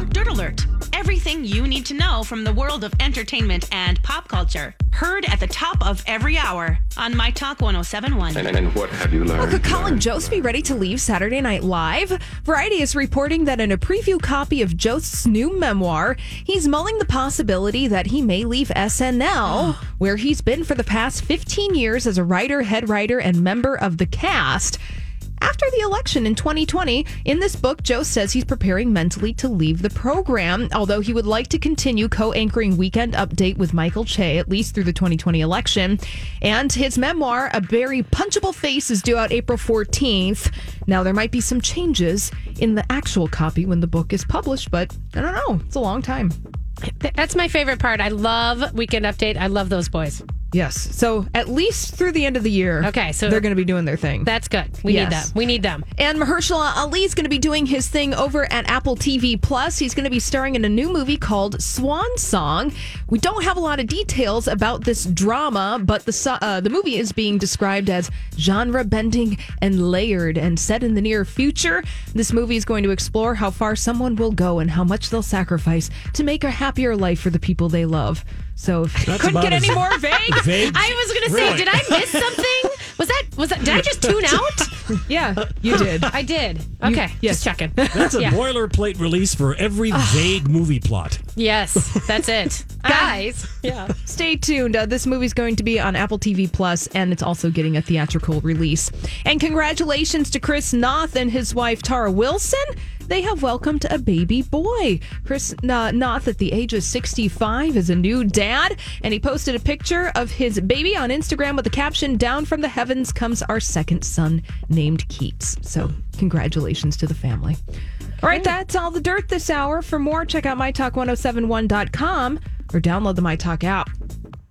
Talk Dirt Alert. Everything you need to know from the world of entertainment and pop culture. Heard at the top of every hour on My Talk 1071. And, and what have you learned? Could Colin Jost be ready to leave Saturday Night Live? Variety is reporting that in a preview copy of Jost's new memoir, he's mulling the possibility that he may leave SNL, where he's been for the past 15 years as a writer, head writer, and member of the cast. After the election in 2020, in this book, Jost says he's preparing mentally to leave the program, although he would like to continue co anchoring Weekend Update with Michael Che, at least through the 2020 election. And his memoir, A Very Punchable Face, is due out April 14th. Now, there might be some changes in the actual copy when the book is published, but I don't know. It's a long time. That's my favorite part. I love Weekend Update. I love those boys. Yes. So at least through the end of the year. Okay, so- they're going to be doing their thing. That's good. We need Yes. them. We need them. And Mahershala Ali is going to be doing his thing over at Apple TV Plus. He's going to be starring in a new movie called Swan Song. We don't have a lot of details about this drama, but the uh, the movie is being described as genre bending and layered and set in the near future. This movie is going to explore how far someone will go and how much they'll sacrifice to make a happier life for the people they love. So if That's couldn't get about any more vague. Vague. I was going to say, Really? did I miss something? Was that, was that, did I just tune out? yeah, you did. I did. Okay. yes. Just checking. That's a Yeah. boilerplate release for every vague movie plot. Yes, that's it. Guys. Yeah. Stay tuned. Uh, this movie's going to be on Apple TV Plus, and it's also getting a theatrical release. And congratulations to Chris Noth and his wife Tara Wilson. They have welcomed a baby boy. Chris uh, Noth, at the age of 65, is a new dad, and he posted a picture of his baby on Instagram with the caption "Down from the heavens comes our second son, named Keats." So, congratulations to the family. All right, that's all the dirt this hour. For more, check out mytalk1071.com or download the MyTalk app.